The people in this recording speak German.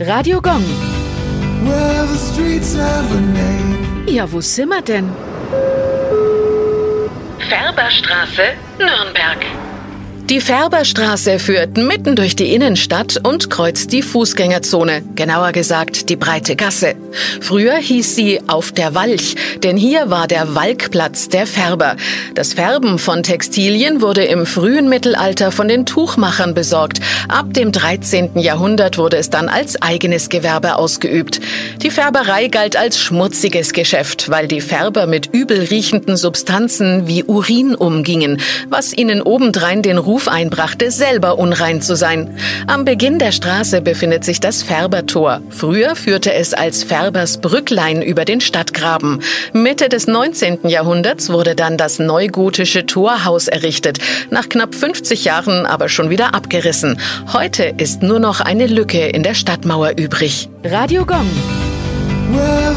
Radio Gong. Well, the streets have a name. Ja, wo sind wir denn? Färberstraße, Nürnberg. Die Färberstraße führt mitten durch die Innenstadt und kreuzt die Fußgängerzone, genauer gesagt die breite Gasse. Früher hieß sie auf der Walch, denn hier war der Walkplatz der Färber. Das Färben von Textilien wurde im frühen Mittelalter von den Tuchmachern besorgt. Ab dem 13. Jahrhundert wurde es dann als eigenes Gewerbe ausgeübt. Die Färberei galt als schmutziges Geschäft, weil die Färber mit übel riechenden Substanzen wie Urin umgingen, was ihnen obendrein den Ruf einbrachte, selber unrein zu sein. Am Beginn der Straße befindet sich das Färbertor. Früher führte es als Färbers Brücklein über den Stadtgraben. Mitte des 19. Jahrhunderts wurde dann das neugotische Torhaus errichtet, nach knapp 50 Jahren aber schon wieder abgerissen. Heute ist nur noch eine Lücke in der Stadtmauer übrig. Radio Gong. Well,